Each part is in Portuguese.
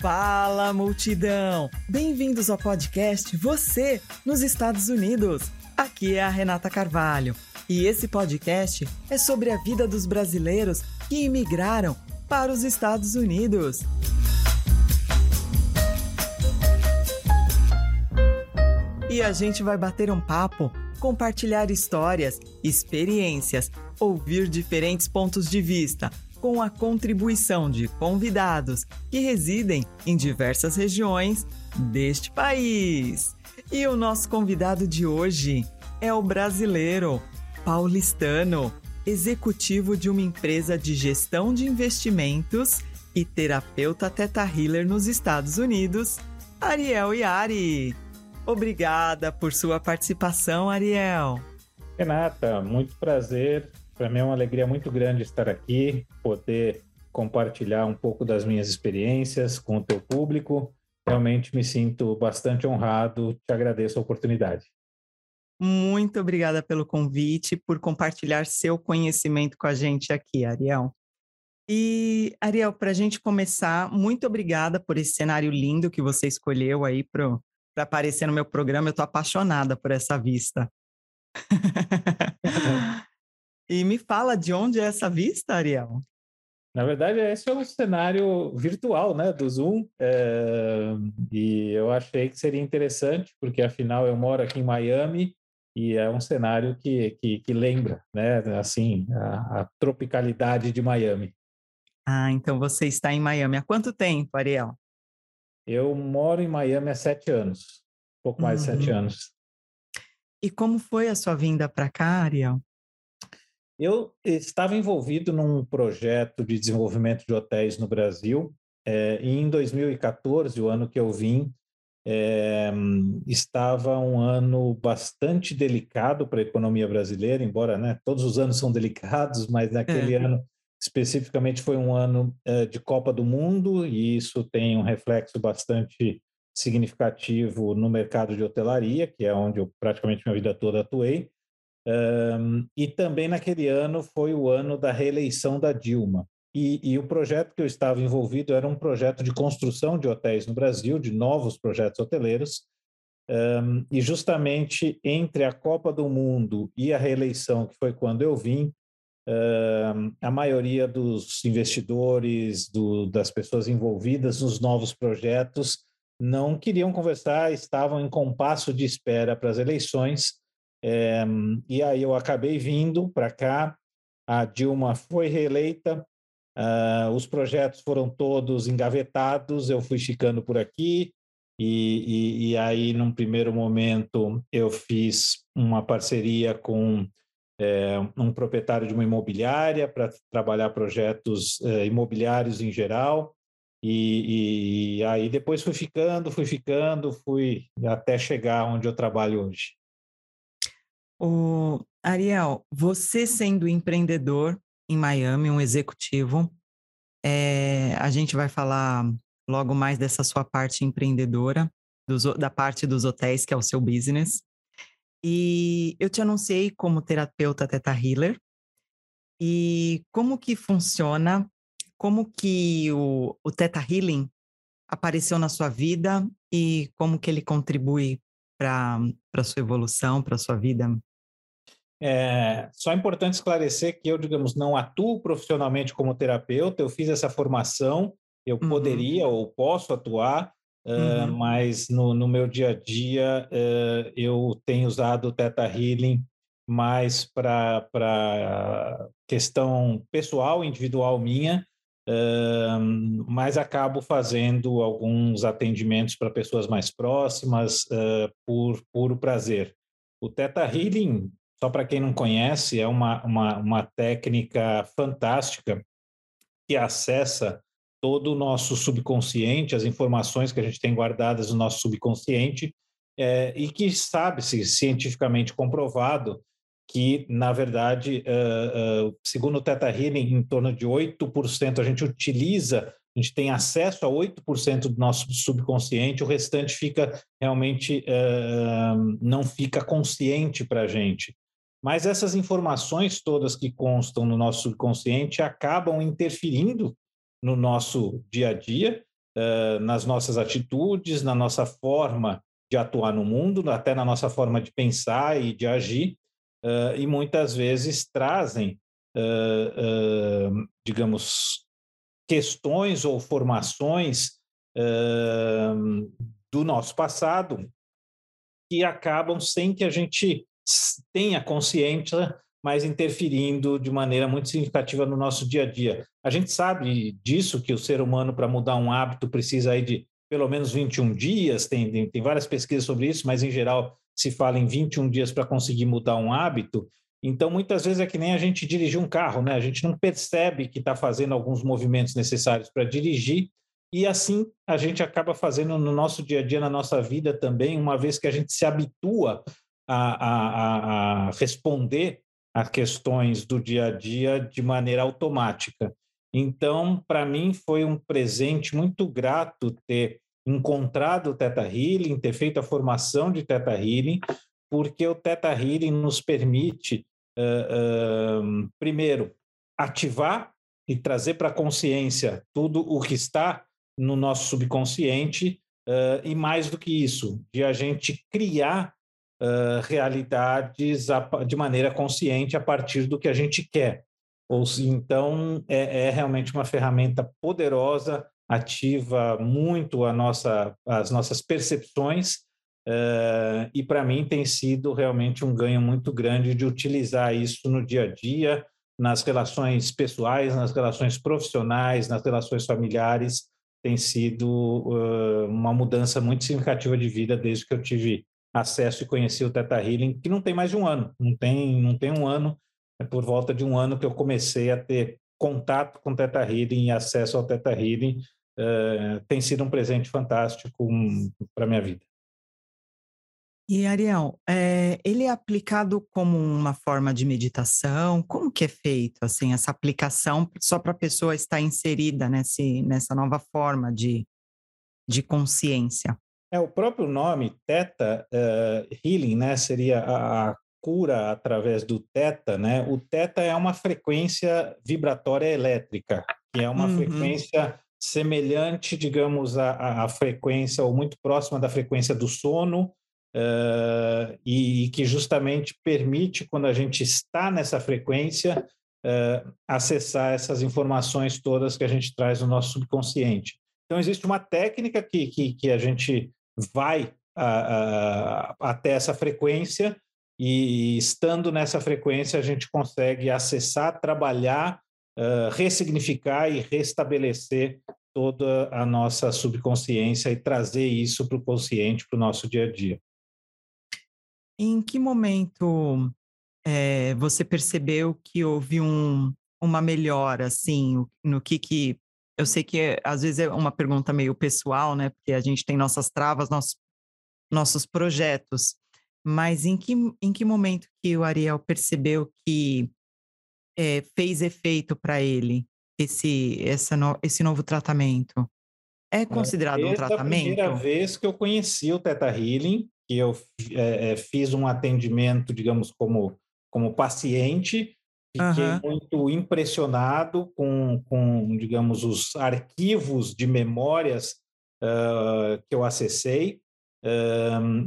Fala, multidão! Bem-vindos ao podcast Você nos Estados Unidos. Aqui é a Renata Carvalho e esse podcast é sobre a vida dos brasileiros que imigraram para os Estados Unidos. E a gente vai bater um papo, compartilhar histórias, experiências, ouvir diferentes pontos de vista com a contribuição de convidados que residem em diversas regiões deste país. E o nosso convidado de hoje é o brasileiro, paulistano, executivo de uma empresa de gestão de investimentos e terapeuta Teta Healer nos Estados Unidos, Ariel Yari. Obrigada por sua participação, Ariel. Renata, muito prazer para mim é uma alegria muito grande estar aqui, poder compartilhar um pouco das minhas experiências com o teu público. Realmente me sinto bastante honrado, te agradeço a oportunidade. Muito obrigada pelo convite, por compartilhar seu conhecimento com a gente aqui, Ariel. E, Ariel, para a gente começar, muito obrigada por esse cenário lindo que você escolheu aí para aparecer no meu programa. Eu estou apaixonada por essa vista. E me fala de onde é essa vista, Ariel? Na verdade, esse é um cenário virtual, né, do Zoom, é... e eu achei que seria interessante, porque afinal eu moro aqui em Miami e é um cenário que, que, que lembra, né, assim, a, a, tropicalidade de Miami. Ah, então você está em Miami há quanto tempo, Ariel? Eu moro em Miami há sete anos, um pouco mais uhum. de sete uhum. anos. E como foi a sua vinda para cá, Ariel? Eu estava envolvido num projeto de desenvolvimento de hotéis no Brasil, é, e em 2014, o ano que eu vim, é, estava um ano bastante delicado para a economia brasileira, embora né, todos os anos são delicados, mas naquele é. ano especificamente foi um ano é, de Copa do Mundo, e isso tem um reflexo bastante significativo no mercado de hotelaria, que é onde eu praticamente minha vida toda atuei. Um, e também naquele ano foi o ano da reeleição da Dilma. E, e, o projeto que eu estava envolvido era um projeto de construção de hotéis no Brasil, de novos projetos hoteleiros. Um, e justamente entre a Copa do Mundo e a reeleição, que foi quando eu vim, um, a maioria dos investidores, do, das pessoas envolvidas nos novos projetos, não queriam conversar, estavam em compasso de espera para as eleições é, e aí eu acabei vindo para cá, a Dilma foi reeleita, uh, os projetos foram todos engavetados, eu fui ficando por aqui, e, e, e aí, num primeiro momento, eu fiz uma parceria com é, um proprietário de uma imobiliária para trabalhar projetos é, imobiliários em geral. E, e, aí depois fui ficando, fui ficando, fui até chegar onde eu trabalho hoje. O Ariel, você sendo empreendedor em Miami, um executivo, é, a gente vai falar logo mais dessa sua parte empreendedora, dos, da parte dos hotéis, que é o seu business. E eu te anunciei como terapeuta Teta Healer. E como que funciona, como que o, o Teta Healing apareceu na sua vida e como que ele contribui para a sua evolução, para a sua vida? É, só é importante esclarecer que eu, digamos, não atuo profissionalmente como terapeuta, eu fiz essa formação, eu uhum. poderia ou posso atuar, uh, mas no, no, meu dia a dia uh, eu tenho usado o Theta Healing mais para questão pessoal, individual minha, uh, mas acabo fazendo alguns atendimentos para pessoas mais próximas por puro prazer. O Theta Healing só para quem não conhece, é uma, uma, uma técnica fantástica que acessa todo o nosso subconsciente, as informações que a gente tem guardadas no nosso subconsciente, é, e que sabe-se cientificamente comprovado que, na verdade, uh, uh, segundo o Theta Healing, em torno de 8% a gente utiliza, a gente tem acesso a 8% do nosso subconsciente, o restante fica realmente, uh, não fica consciente para a gente. Mas essas informações todas que constam no nosso subconsciente acabam interferindo no nosso dia a dia uh, nas nossas atitudes, na nossa forma de atuar no mundo, até na nossa forma de pensar e de agir, uh, e muitas vezes trazem, uh, digamos, questões ou formações do nosso passado que acabam sem que a gente tenha consciência, mas interferindo de maneira muito significativa no nosso dia a dia. A gente sabe disso, que o ser humano, para mudar um hábito, precisa aí de pelo menos 21 dias, tem, tem, várias pesquisas sobre isso, mas em geral se fala em 21 dias para conseguir mudar um hábito. Então, muitas vezes é que nem a gente dirigir um carro, né? A gente não percebe que está fazendo alguns movimentos necessários para dirigir, e assim a gente acaba fazendo no nosso dia a dia, na nossa vida também, uma vez que a gente se habitua a, a, a responder a questões do dia a dia de maneira automática. Então, para mim, foi um presente muito grato ter encontrado o Teta Healing, ter feito a formação de Teta Healing, porque o Teta Healing nos permite, uh, uh, primeiro, ativar e trazer para a consciência tudo o que está no nosso subconsciente, uh, e mais do que isso, de a gente criar realidades de maneira consciente a partir do que a gente quer. Ou então é, é realmente uma ferramenta poderosa, ativa muito a nossa, as nossas percepções uh, e para mim tem sido realmente um ganho muito grande de utilizar isso no dia a dia, nas relações pessoais, nas relações profissionais, nas relações familiares. Tem sido uh, uma mudança muito significativa de vida desde que eu tive acesso e conheci o Teta Healing, que não tem mais de um ano, não tem, não tem um ano é por volta de um ano que eu comecei a ter contato com Teta Healing e acesso ao Teta Healing. Uh, tem sido um presente fantástico um, para minha vida. E Ariel, é, ele é aplicado como uma forma de meditação? Como que é feito assim essa aplicação só para a pessoa estar inserida nesse, nessa nova forma de, de consciência? É o próprio nome Theta uh, Healing, né? Seria a, a cura através do teta, né? O teta é uma frequência vibratória elétrica, que é uma uhum. frequência semelhante, digamos, à, à, frequência ou muito próxima da frequência do sono uh, e, e, que justamente permite, quando a gente está nessa frequência, uh, acessar essas informações todas que a gente traz no nosso subconsciente. Então, existe uma técnica que, que, que a gente vai uh, até essa frequência e estando nessa frequência a gente consegue acessar, trabalhar, uh, ressignificar e restabelecer toda a nossa subconsciência e trazer isso para o consciente, para o nosso dia a dia. Em que momento é, você percebeu que houve um, uma melhora, assim, no que que... Eu sei que às vezes é uma pergunta meio pessoal, né? Porque a gente tem nossas travas, nossos, nossos projetos. Mas em que, em que momento que o Ariel percebeu que é, fez efeito para ele esse, essa no, esse novo tratamento? É considerado um tratamento? É a primeira vez que eu conheci o Teta Healing, que eu é, fiz um atendimento, digamos, como, como paciente, Fiquei uhum. muito impressionado com, com, digamos, os arquivos de memórias uh, que eu acessei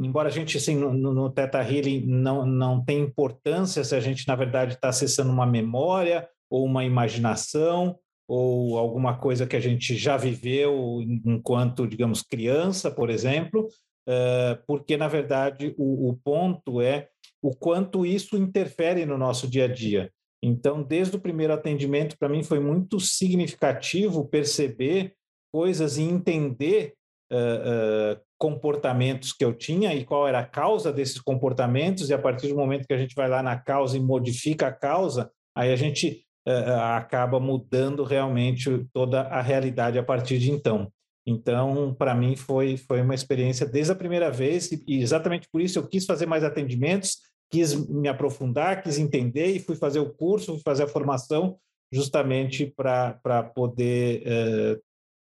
embora a gente, assim, no, no Theta Healing não, não tem importância se a gente, na verdade, está acessando uma memória ou uma imaginação ou alguma coisa que a gente já viveu enquanto, digamos, criança, por exemplo, uh, porque, na verdade, o, o ponto é o quanto isso interfere no nosso dia a dia. Então, desde o primeiro atendimento, para mim foi muito significativo perceber coisas e entender uh, uh, comportamentos que eu tinha e qual era a causa desses comportamentos, e a partir do momento que a gente vai lá na causa e modifica a causa, aí a gente uh, acaba mudando realmente toda a realidade a partir de então. Então, para mim, foi, foi uma experiência desde a primeira vez, e, e exatamente por isso eu quis fazer mais atendimentos, quis me aprofundar, quis entender, e fui fazer o curso, fui fazer a formação, justamente para poder uh,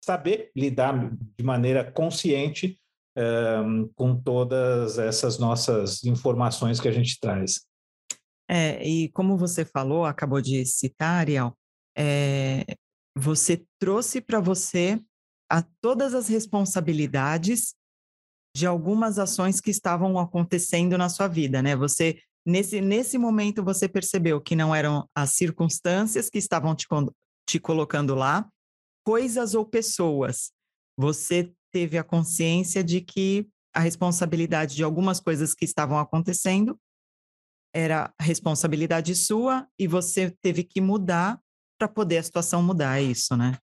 saber lidar de maneira consciente um, com todas essas nossas informações que a gente traz. É, e como você falou, acabou de citar, Ariel, é, você trouxe para você a todas as responsabilidades de algumas ações que estavam acontecendo na sua vida, né? Você nesse nesse momento você percebeu que não eram as circunstâncias que estavam te, te colocando lá, coisas ou pessoas. Você teve a consciência de que a responsabilidade de algumas coisas que estavam acontecendo era responsabilidade sua e você teve que mudar para poder a situação mudar, é isso, né?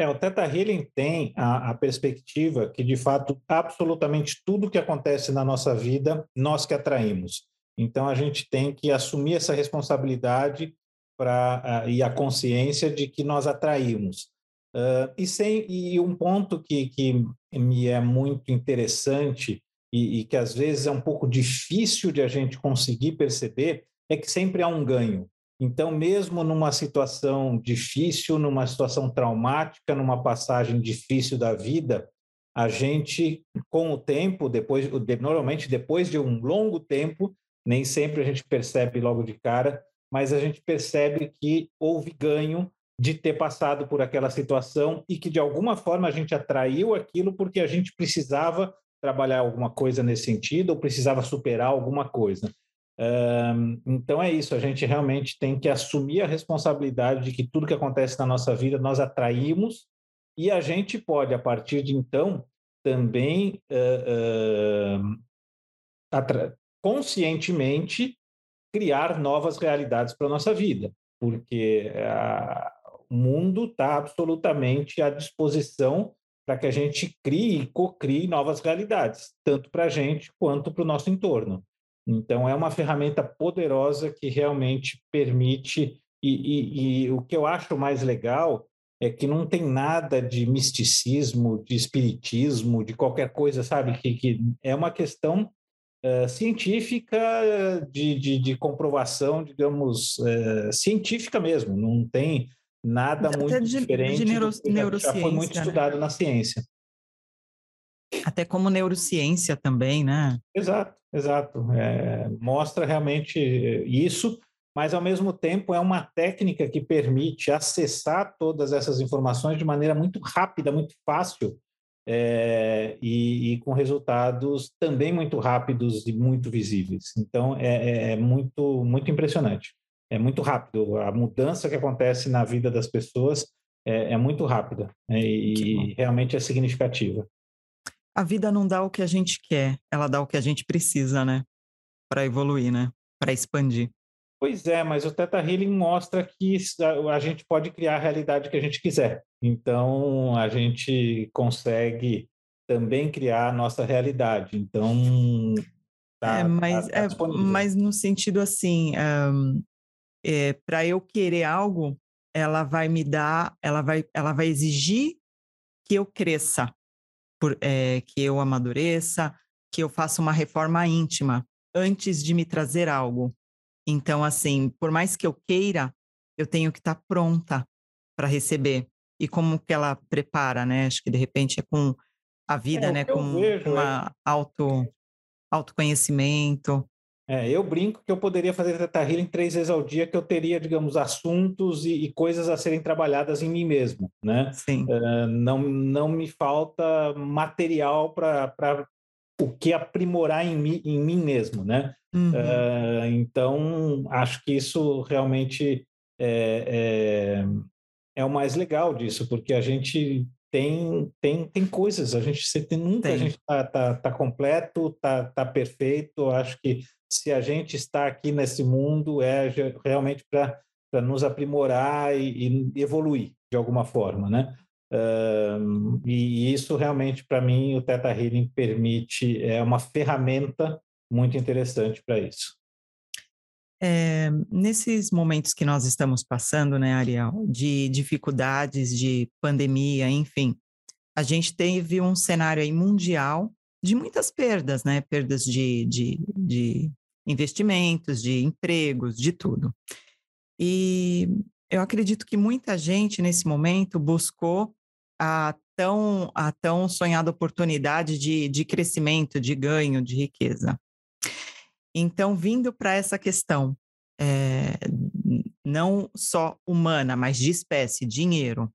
É, o Teta Healing tem a, a, perspectiva que, de fato, absolutamente tudo que acontece na nossa vida, nós que atraímos. Então, a gente tem que assumir essa responsabilidade pra, e a consciência de que nós atraímos. Uh, e, sem, e um ponto que, que me é muito interessante e, e, que às vezes é um pouco difícil de a gente conseguir perceber é que sempre há um ganho. Então, mesmo numa situação difícil, numa situação traumática, numa passagem difícil da vida, a gente, com o tempo, depois, normalmente depois de um longo tempo, nem sempre a gente percebe logo de cara, mas a gente percebe que houve ganho de ter passado por aquela situação e que de alguma forma a gente atraiu aquilo porque a gente precisava trabalhar alguma coisa nesse sentido ou precisava superar alguma coisa. Então é isso, a gente realmente tem que assumir a responsabilidade de que tudo que acontece na nossa vida nós atraímos e a gente pode, a partir de então, também uh, uh, conscientemente criar novas realidades para a nossa vida, porque uh, o mundo está absolutamente à disposição para que a gente crie e cocrie novas realidades, tanto para a gente quanto para o nosso entorno. Então, é uma ferramenta poderosa que realmente permite. E, e, e, o que eu acho mais legal é que não tem nada de misticismo, de espiritismo, de qualquer coisa, sabe? Que, que é uma questão uh, científica de, de, de, comprovação, digamos, uh, científica mesmo. Não tem nada Até muito de, diferente de neuro, já foi muito né? estudado na ciência. Até como neurociência também, né? Exato, exato. É, mostra realmente isso, mas ao mesmo tempo é uma técnica que permite acessar todas essas informações de maneira muito rápida, muito fácil, é, e, e, com resultados também muito rápidos e muito visíveis. Então é, é, é muito, muito impressionante é muito rápido. A mudança que acontece na vida das pessoas é, é muito rápida né? e realmente é significativa. A vida não dá o que a gente quer, ela dá o que a gente precisa, né? Para evoluir, né? Para expandir. Pois é, mas o Teta Healing mostra que a gente pode criar a realidade que a gente quiser. Então, a gente consegue também criar a nossa realidade. Então, tá, é, mas, tá, tá é, mas no sentido assim, um, é, eh, para eu querer algo, ela vai me dar, ela vai, ela vai exigir que eu cresça, por, é, que eu amadureça, que eu faça uma reforma íntima antes de me trazer algo. Então, assim, por mais que eu queira, eu tenho que estar tá pronta para receber. E como que ela prepara, né? Acho que de repente é com a vida, é, né? Com uma é... auto, autoconhecimento. É, eu brinco que eu poderia fazer Teta Healing três vezes ao dia, que eu teria, digamos, assuntos e, e coisas a serem trabalhadas em mim mesmo, né? Sim. Uh, não, não me falta material para o que aprimorar em mim, em mim mesmo, né? Uhum. Uh, então, acho que isso realmente é, é, é, o mais legal disso, porque a gente tem, tem, tem coisas, a gente nunca tem. a gente está tá, tá completo, tá, tá perfeito, acho que se a gente está aqui nesse mundo é realmente para nos aprimorar e, e, evoluir de alguma forma, né? Uh, e isso realmente para mim o Teta Healing permite é uma ferramenta muito interessante para isso. É, nesses momentos que nós estamos passando, né, Ariel, de dificuldades, de pandemia, enfim, a gente teve um cenário aí mundial de muitas perdas, né? Perdas de, de, de investimentos, de empregos, de tudo. E eu acredito que muita gente nesse momento buscou a tão, a tão sonhada oportunidade de, de crescimento, de ganho, de riqueza. Então, vindo para essa questão, é, não só humana, mas de espécie, dinheiro,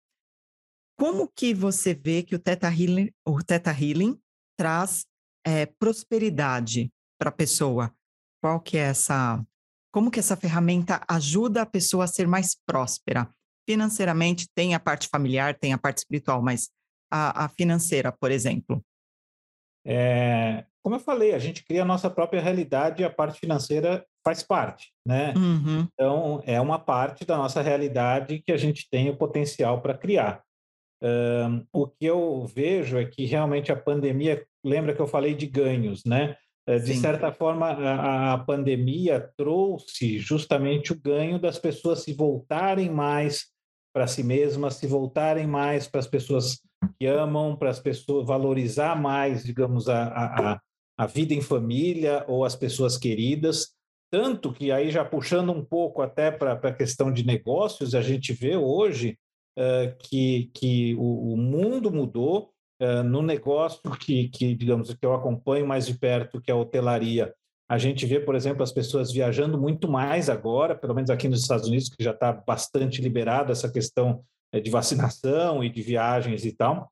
como que você vê que o Theta Healing, o Theta Healing traz é, prosperidade para a pessoa? Qual que é essa... Como que essa ferramenta ajuda a pessoa a ser mais próspera? Financeiramente, tem a parte familiar, tem a parte espiritual, mas a, a financeira, por exemplo? É, como eu falei, a gente cria a nossa própria realidade e a parte financeira faz parte, né? Uhum. Então, é uma parte da nossa realidade que a gente tem o potencial para criar. Um, o que eu vejo é que realmente a pandemia, lembra que eu falei de ganhos, né? É, de Sim. certa forma, a, a, pandemia trouxe justamente o ganho das pessoas se voltarem mais para si mesmas, se voltarem mais para as pessoas que amam, para as pessoas valorizar mais, digamos, a, a, a vida em família ou as pessoas queridas. Tanto que aí já puxando um pouco até para a questão de negócios, a gente vê hoje uh, que, que o, o mundo mudou uh, no negócio que, que, digamos, que eu acompanho mais de perto, que é a hotelaria. A gente vê, por exemplo, as pessoas viajando muito mais agora, pelo menos aqui nos Estados Unidos, que já está bastante liberado essa questão uh, de vacinação e de viagens e tal.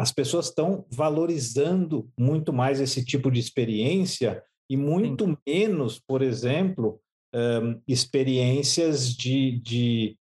as pessoas estão valorizando muito mais esse tipo de experiência e muito Sim. menos, por exemplo, um, experiências de, de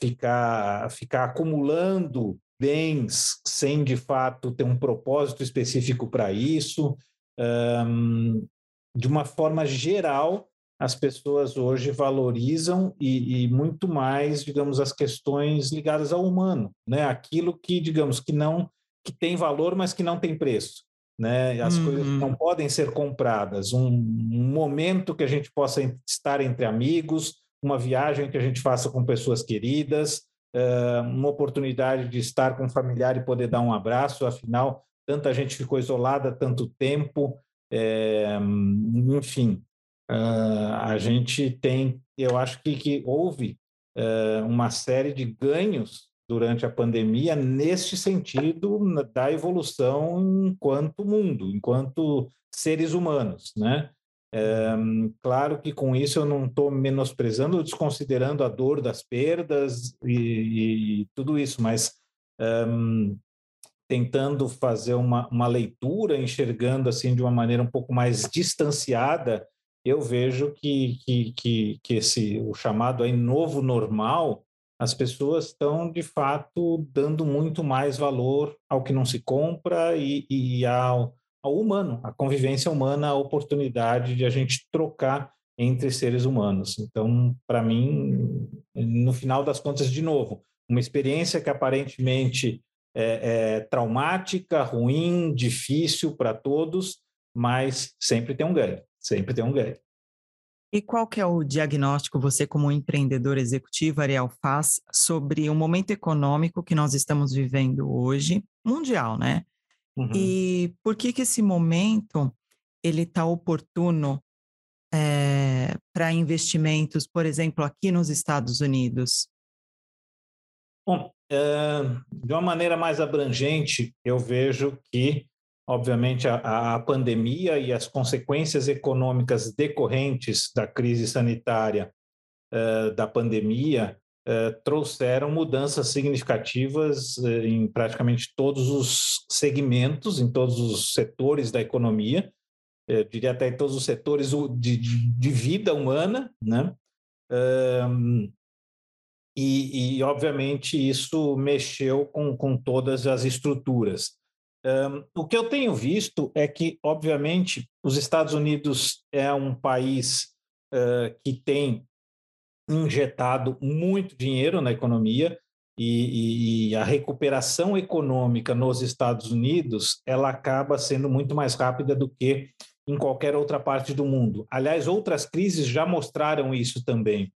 ficar, ficar acumulando bens sem de fato ter um propósito específico para isso. Um, de uma forma geral, as pessoas hoje valorizam e, e, muito mais, digamos, as questões ligadas ao humano, né? Aquilo que, digamos, que não que tem valor, mas que não tem preço né? As uhum. coisas não podem ser compradas. Um, um, momento que a gente possa estar entre amigos, uma viagem que a gente faça com pessoas queridas, uh, uma oportunidade de estar com um familiar e poder dar um abraço. Afinal, tanta gente ficou isolada tanto tempo. É, enfim, uh, a gente tem, eu acho que, que houve uh, uma série de ganhos durante a pandemia neste sentido da evolução enquanto mundo, enquanto seres humanos, né? É, claro que com isso eu não estou menosprezando ou desconsiderando a dor das perdas e, e tudo isso, mas um, tentando fazer uma, uma leitura, enxergando assim de uma maneira um pouco mais distanciada, eu vejo que, que, que, que esse o chamado aí novo normal as pessoas estão, de fato, dando muito mais valor ao que não se compra e, e ao, ao humano, à convivência humana, a oportunidade de a gente trocar entre seres humanos. Então, para mim, no final das contas, de novo, uma experiência que aparentemente é, é traumática, ruim, difícil para todos, mas sempre tem um ganho, sempre tem um ganho. E qual que é o diagnóstico você, como empreendedor executivo, Ariel, faz sobre o momento econômico que nós estamos vivendo hoje, mundial, né? Uhum. E por que que esse momento ele está oportuno é, eh, para investimentos, por exemplo, aqui nos Estados Unidos? Bom, é, de uma maneira mais abrangente, eu vejo que obviamente, a, a, pandemia e as consequências econômicas decorrentes da crise sanitária uh, da pandemia uh, trouxeram mudanças significativas em praticamente todos os segmentos, em todos os setores da economia, eu diria até em todos os setores de, de, de vida humana, né? E, e, obviamente, isso mexeu com, com todas as estruturas. Um, o que eu tenho visto é que, obviamente, os Estados Unidos é um país uh, que tem injetado muito dinheiro na economia e, e, a recuperação econômica nos Estados Unidos ela acaba sendo muito mais rápida do que em qualquer outra parte do mundo. Aliás, outras crises já mostraram isso também.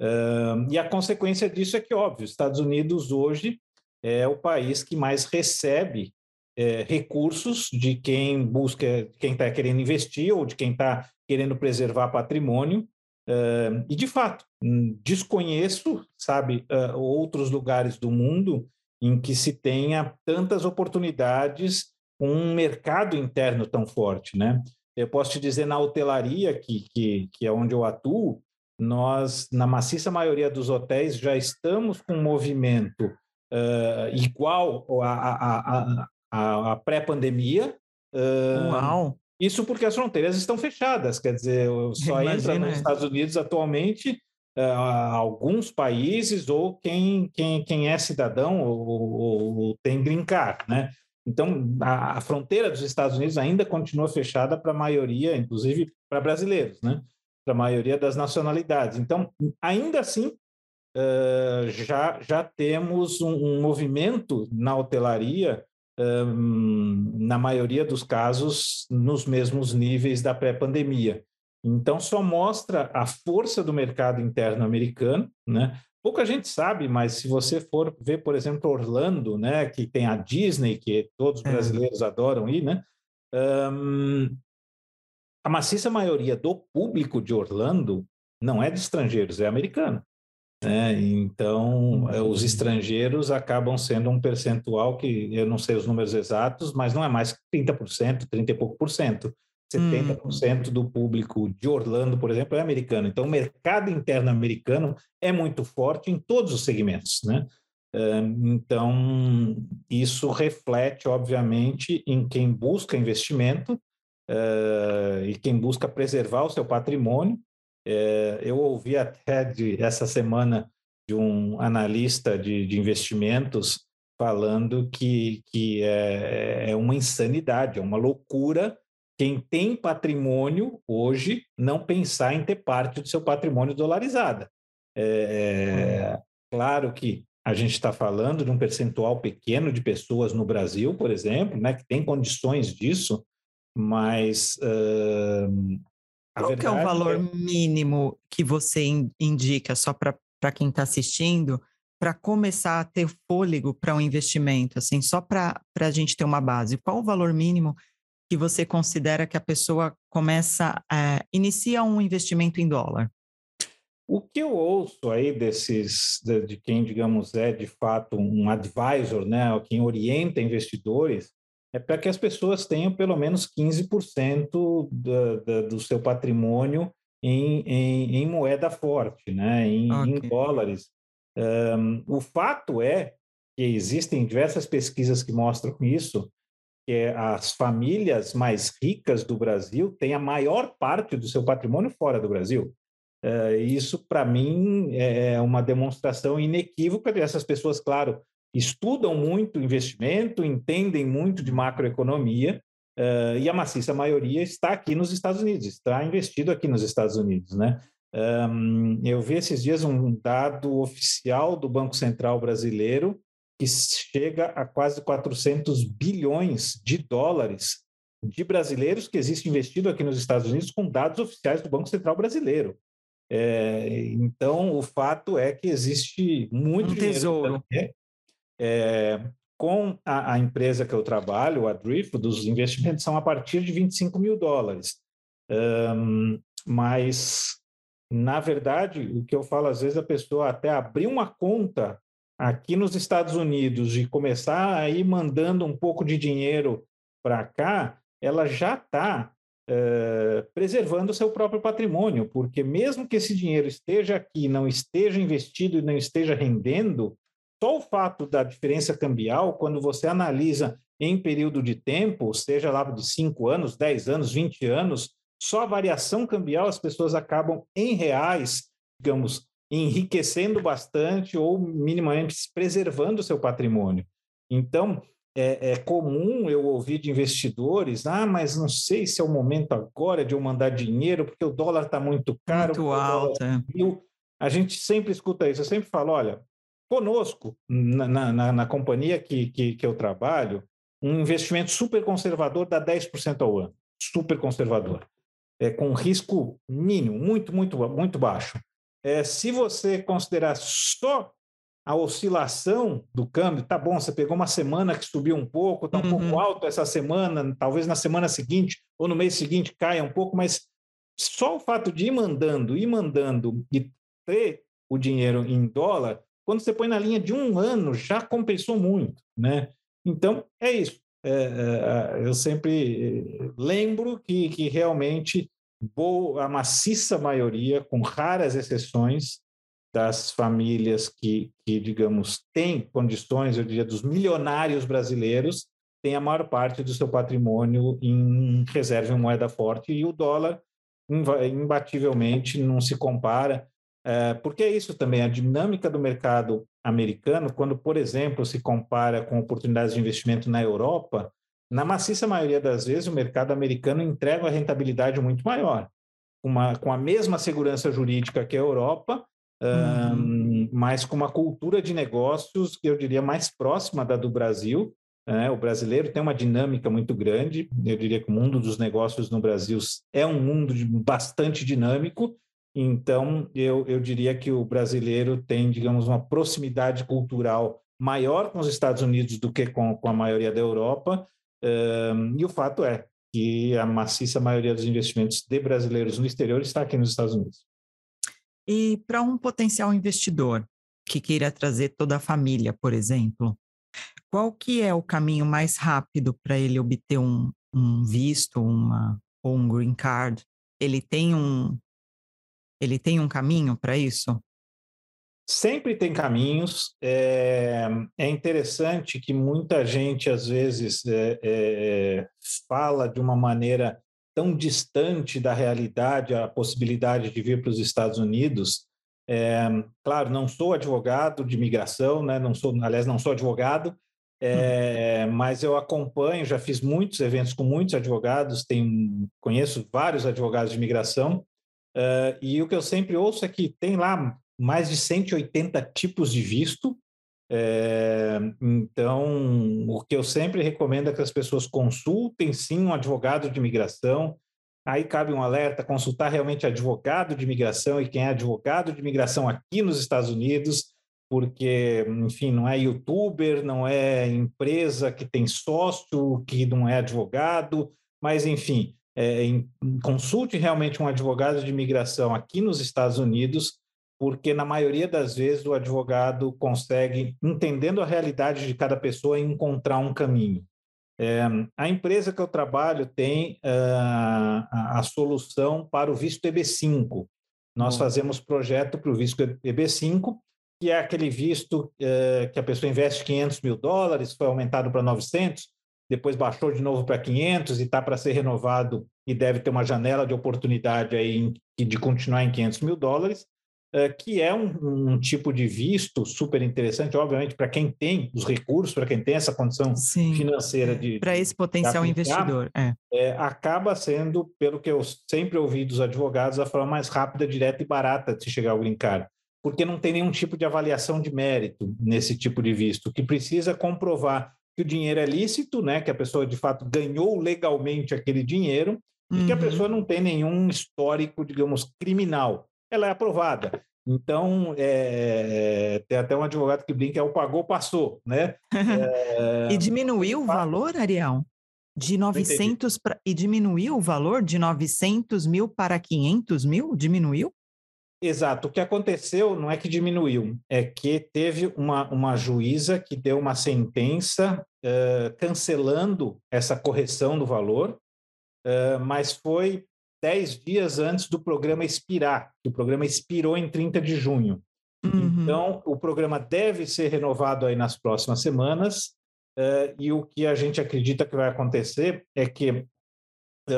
Uh, e a consequência disso é que, óbvio, os Estados Unidos hoje é o país que mais recebe é, recursos de quem busca, quem está querendo investir ou de quem está querendo preservar patrimônio. Uh, e, de fato, hum, desconheço, sabe, uh, outros lugares do mundo em que se tenha tantas oportunidades com um mercado interno tão forte, né? Eu posso te dizer, na hotelaria, que, que, que é onde eu atuo, nós, na maciça maioria dos hotéis, já estamos com um movimento uh, igual à, à pré-pandemia. Uh, Uau! Isso porque as fronteiras estão fechadas, quer dizer, só Imagina. entra nos Estados Unidos atualmente uh, alguns países ou quem, quem, quem é cidadão ou, ou, ou tem green card, né? Então, a, a, fronteira dos Estados Unidos ainda continua fechada para a maioria, inclusive para brasileiros, né? Para a maioria das nacionalidades. Então, ainda assim, uh, já, já temos um, um movimento na hotelaria na maioria dos casos, nos mesmos níveis da pré-pandemia. Então, só mostra a força do mercado interno americano, né? Pouca gente sabe, mas se você for ver, por exemplo, Orlando, né, que tem a Disney, que todos os é. brasileiros é. adoram ir, né? Um, a maciça maioria do público de Orlando não é de estrangeiros, é americano. Né? Então, eh, os estrangeiros acabam sendo um percentual que eu não sei os números exatos, mas não é mais 30%, 30 e pouco por cento. 70% hum. do público de Orlando, por exemplo, é americano. Então, o mercado interno americano é muito forte em todos os segmentos, né? Então, isso reflete, obviamente, em quem busca investimento e quem busca preservar o seu patrimônio é, eu ouvi até de, essa semana de um analista de, de investimentos falando que, que é, é, uma insanidade, é uma loucura quem tem patrimônio hoje não pensar em ter parte do seu patrimônio dolarizada. É claro que a gente está falando de um percentual pequeno de pessoas no Brasil, por exemplo, né, que tem condições disso, mas uh, qual que é o valor é... mínimo que você indica, só para quem está assistindo, para começar a ter fôlego para um investimento, assim, só para a gente ter uma base? Qual o valor mínimo que você considera que a pessoa começa, é, inicia um investimento em dólar? O que eu ouço aí desses, de, de, quem, digamos, é de fato um advisor, né, quem orienta investidores, é para que as pessoas tenham pelo menos 15% da, da, do seu patrimônio em, em, em, moeda forte, né? em, okay. em dólares. Um, o fato é que existem diversas pesquisas que mostram isso, que as famílias mais ricas do Brasil têm a maior parte do seu patrimônio fora do Brasil. Uh, isso, para mim, é uma demonstração inequívoca dessas pessoas, claro, estudam muito investimento, entendem muito de macroeconomia, uh, e a maciça maioria está aqui nos Estados Unidos, está investido aqui nos Estados Unidos, né? Um, eu vi esses dias um dado oficial do Banco Central brasileiro que chega a quase 400 bilhões de dólares de brasileiros que existe investido aqui nos Estados Unidos com dados oficiais do Banco Central brasileiro. É, então, o fato é que existe muito um tesouro. Dinheiro, é, com a, a, empresa que eu trabalho, a Drift, dos investimentos são a partir de 25 mil dólares. Um, mas, na verdade, o que eu falo, às vezes a pessoa até abrir uma conta aqui nos Estados Unidos e começar a ir mandando um pouco de dinheiro para cá, ela já está uh, preservando o seu próprio patrimônio, porque mesmo que esse dinheiro esteja aqui, não esteja investido e não esteja rendendo, só o fato da diferença cambial, quando você analisa em período de tempo, seja lá de 5 anos, 10 anos, 20 anos, só a variação cambial as pessoas acabam em reais, digamos, enriquecendo bastante ou minimamente preservando o seu patrimônio. Então, é, é, comum eu ouvir de investidores, ah, mas não sei se é o momento agora de eu mandar dinheiro, porque o dólar está muito caro. Muito alto. É. A gente sempre escuta isso, eu sempre falo, olha, conosco, na, na, na companhia que, que, que, eu trabalho, um investimento super conservador dá 10% ao ano. Super conservador. É, com risco mínimo, muito, muito, muito baixo. É, se você considerar só a oscilação do câmbio, tá bom, você pegou uma semana que subiu um pouco, está um uhum. pouco alto essa semana, talvez na semana seguinte ou no mês seguinte caia um pouco, mas só o fato de ir mandando, ir mandando e ter o dinheiro em dólar quando você põe na linha de um ano, já compensou muito, né? Então, é isso. É, é, eu sempre lembro que, que realmente boa, a maciça maioria, com raras exceções, das famílias que, que, digamos, têm condições, eu diria, dos milionários brasileiros, tem a maior parte do seu patrimônio em reserva em moeda forte e o dólar imbativelmente não se compara. É, porque é isso também, a dinâmica do mercado americano, quando, por exemplo, se compara com oportunidades de investimento na Europa, na maciça maioria das vezes o mercado americano entrega uma rentabilidade muito maior, uma, com a mesma segurança jurídica que a Europa, uhum. um, mas com uma cultura de negócios que eu diria mais próxima da do Brasil, é, o brasileiro tem uma dinâmica muito grande. Eu diria que o mundo dos negócios no Brasil é um mundo bastante dinâmico. Então, eu, eu diria que o brasileiro tem, digamos, uma proximidade cultural maior com os Estados Unidos do que com, com a maioria da Europa. Um, e o fato é que a maciça maioria dos investimentos de brasileiros no exterior está aqui nos Estados Unidos. E para um potencial investidor que queira trazer toda a família, por exemplo, qual que é o caminho mais rápido para ele obter um, um visto, uma ou um green card? Ele tem um ele tem um caminho para isso? Sempre tem caminhos. É, é, interessante que muita gente, às vezes, é, é, fala de uma maneira tão distante da realidade a possibilidade de vir para os Estados Unidos. É, claro, não sou advogado de imigração, né? não sou, aliás, não sou advogado, é, mas eu acompanho, já fiz muitos eventos com muitos advogados, tenho, conheço vários advogados de imigração, uh, e o que eu sempre ouço é que tem lá mais de 180 tipos de visto. É, então, o que eu sempre recomendo é que as pessoas consultem sim um advogado de imigração. Aí cabe um alerta: consultar realmente advogado de imigração e quem é advogado de imigração aqui nos Estados Unidos porque, enfim, não é youtuber, não é empresa que tem sócio, que não é advogado, mas, enfim, é, em, consulte realmente um advogado de imigração aqui nos Estados Unidos, porque na maioria das vezes o advogado consegue, entendendo a realidade de cada pessoa, encontrar um caminho. É, a empresa que eu trabalho tem uh, a, a, solução para o visto EB5. Nós fazemos projeto para o visto EB5 que é aquele visto é, que a pessoa investe 500 mil dólares, foi aumentado para 900, depois baixou de novo para 500 e está para ser renovado e deve ter uma janela de oportunidade aí de continuar em 500 mil dólares, é, que é um, um, tipo de visto super interessante, obviamente, para quem tem os recursos, para quem tem essa condição Sim. financeira de. Para esse potencial aplicar, investidor. É. É, acaba sendo, pelo que eu sempre ouvi dos advogados, a forma mais rápida, direta e barata de se chegar ao green card porque não tem nenhum tipo de avaliação de mérito nesse tipo de visto, que precisa comprovar que o dinheiro é lícito, né, que a pessoa de fato ganhou legalmente aquele dinheiro uhum. e que a uhum. pessoa não tem nenhum histórico, digamos, criminal. Ela é aprovada. Então, é, tem até um advogado que brinca, é o pagou, passou, né? É, e diminuiu o valor, Ariel? De 900 pra, e diminuiu o valor de 900 mil para 500 mil? Diminuiu? Exato. O que aconteceu não é que diminuiu, é que teve uma, uma juíza que deu uma sentença uh, cancelando essa correção do valor, uh, mas foi dez dias antes do programa expirar. O programa expirou em 30 de junho. Uhum. Então, o programa deve ser renovado aí nas próximas semanas, uh, e o que a gente acredita que vai acontecer é que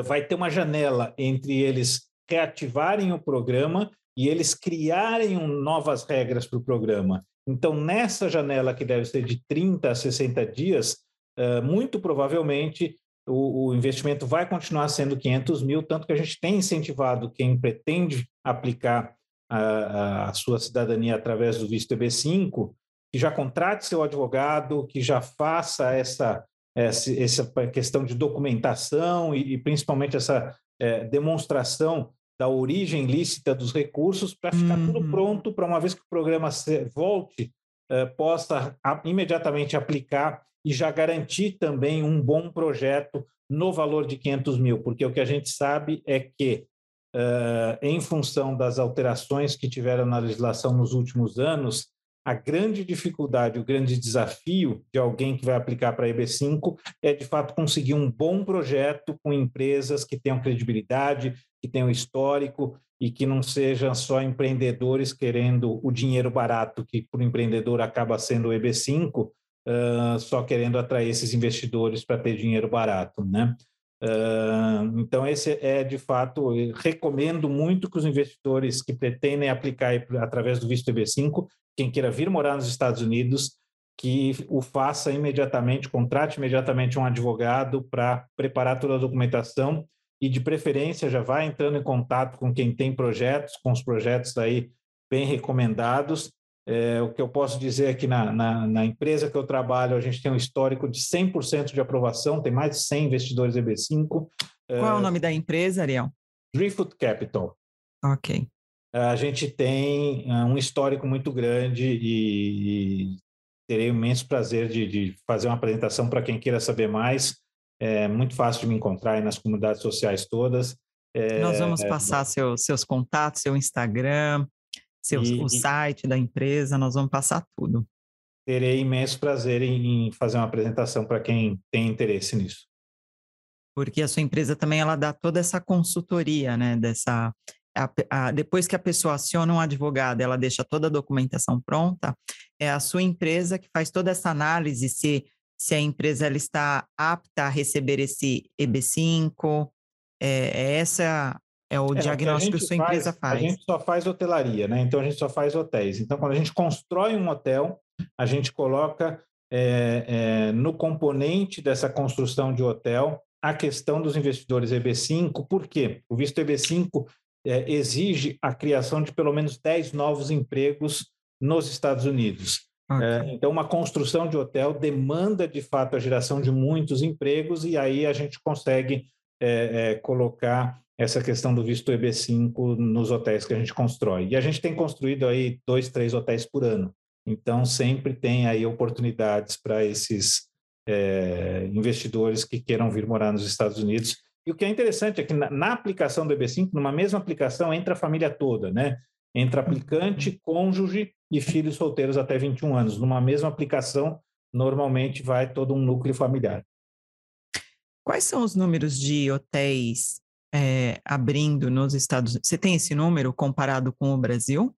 vai ter uma janela entre eles reativarem o programa e eles criarem um, novas regras para o programa. Então, nessa janela que deve ser de 30 a 60 dias, uh, muito provavelmente o, o, investimento vai continuar sendo 500 mil, tanto que a gente tem incentivado quem pretende aplicar a, a sua cidadania através do visto EB5, que já contrate seu advogado, que já faça essa, essa, essa questão de documentação e, e principalmente essa é, demonstração da origem lícita dos recursos para ficar uhum. tudo pronto para uma vez que o programa volte, uh, possa a, imediatamente aplicar e já garantir também um bom projeto no valor de 500 mil, porque o que a gente sabe é que, uh, em função das alterações que tiveram na legislação nos últimos anos, a grande dificuldade, o grande desafio de alguém que vai aplicar para a EB5 é, de fato, conseguir um bom projeto com empresas que tenham credibilidade, que tenham histórico e que não sejam só empreendedores querendo o dinheiro barato, que para o empreendedor acaba sendo o EB5, uh, só querendo atrair esses investidores para ter dinheiro barato, né? Uh, então, esse é de fato, recomendo muito que os investidores que pretendem aplicar através do visto EB5, quem queira vir morar nos Estados Unidos, que o faça imediatamente, contrate imediatamente um advogado para preparar toda a documentação e, de preferência, já vai entrando em contato com quem tem projetos, com os projetos aí bem recomendados. É, o que eu posso dizer é que na, na, na, empresa que eu trabalho, a gente tem um histórico de 100% de aprovação, tem mais de 100 investidores EB5. Qual é, é o nome da empresa, Ariel? Driftwood Capital. Ok. A gente tem uh, um histórico muito grande e, e terei imenso prazer de, de fazer uma apresentação para quem queira saber mais. É muito fácil de me encontrar aí nas comunidades sociais todas. É, Nós vamos é, passar seu, seus contatos, seu Instagram, seu, e, o site da empresa, nós vamos passar tudo. Terei imenso prazer em, em fazer uma apresentação para quem tem interesse nisso. Porque a sua empresa também ela dá toda essa consultoria, né? Dessa, a, a, depois que a pessoa aciona um advogado, ela deixa toda a documentação pronta, é a sua empresa que faz toda essa análise se se a empresa ela está apta a receber esse EB5. É, é essa é o é, diagnóstico que, a sua faz, empresa faz. A gente só faz hotelaria, né? Então a gente só faz hotéis. Então, quando a gente constrói um hotel, a gente coloca é, é, no componente dessa construção de hotel a questão dos investidores EB5. Por quê? O visto EB5 é, exige a criação de pelo menos 10 novos empregos nos Estados Unidos. Okay. É, então, uma construção de hotel demanda, de fato, a geração de muitos empregos, e aí a gente consegue é, é, colocar essa questão do visto EB5 nos hotéis que a gente constrói. E a gente tem construído aí dois, três hotéis por ano. Então, sempre tem aí oportunidades para esses é, investidores que queiram vir morar nos Estados Unidos. E o que é interessante é que na, na aplicação do EB5, numa mesma aplicação, entra a família toda, né? Entra aplicante, cônjuge e filhos solteiros até 21 anos. Numa mesma aplicação, normalmente vai todo um núcleo familiar. Quais são os números de hotéis é, abrindo nos Estados Unidos? Você tem esse número comparado com o Brasil?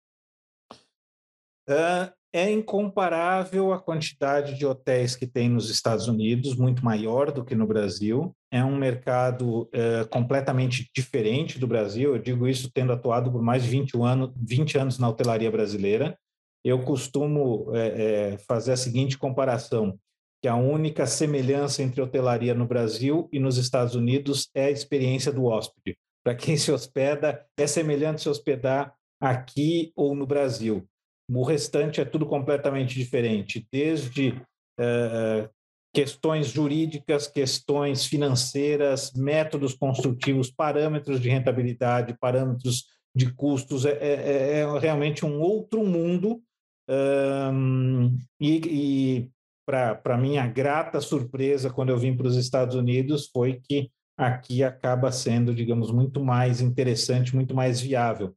Uh, é incomparável a quantidade de hotéis que tem nos Estados Unidos, muito maior do que no Brasil. É um mercado uh, completamente diferente do Brasil. Eu digo isso tendo atuado por mais de 20, ano, 20 anos na hotelaria brasileira eu costumo é, é, fazer a seguinte comparação, que a única semelhança entre hotelaria no Brasil e nos Estados Unidos é a experiência do hóspede. Para quem se hospeda, é semelhante se hospedar aqui ou no Brasil. O restante é tudo completamente diferente, desde é, questões jurídicas, questões financeiras, métodos construtivos, parâmetros de rentabilidade, parâmetros de custos. É, é, é realmente um outro mundo um, e, e para minha grata surpresa, quando eu vim para os Estados Unidos, foi que aqui acaba sendo, digamos, muito mais interessante, muito mais viável.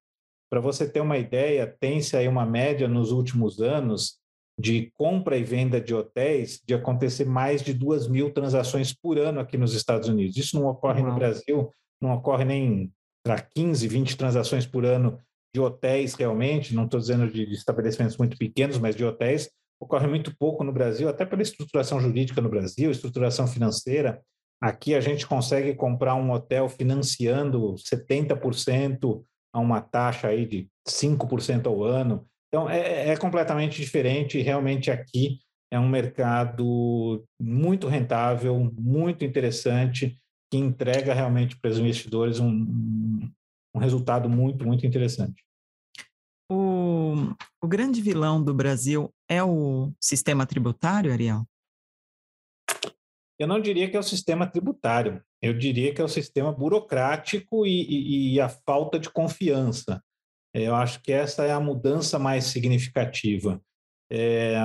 Para você ter uma ideia, tem-se aí uma média nos últimos anos de compra e venda de hotéis de acontecer mais de duas mil transações por ano aqui nos Estados Unidos. Isso não ocorre uhum. no Brasil, não ocorre nem para 15, 20 transações por ano de hotéis realmente, não estou dizendo de estabelecimentos muito pequenos, mas de hotéis, ocorre muito pouco no Brasil, até pela estruturação jurídica no Brasil, estruturação financeira. Aqui a gente consegue comprar um hotel financiando 70% a uma taxa aí de 5% ao ano. Então, é, é completamente diferente realmente aqui é um mercado muito rentável, muito interessante, que entrega realmente para os investidores um, um resultado muito, muito interessante. O, o grande vilão do Brasil é o sistema tributário, Ariel? Eu não diria que é o sistema tributário, eu diria que é o sistema burocrático e, e, e a falta de confiança. Eu acho que essa é a mudança mais significativa. É,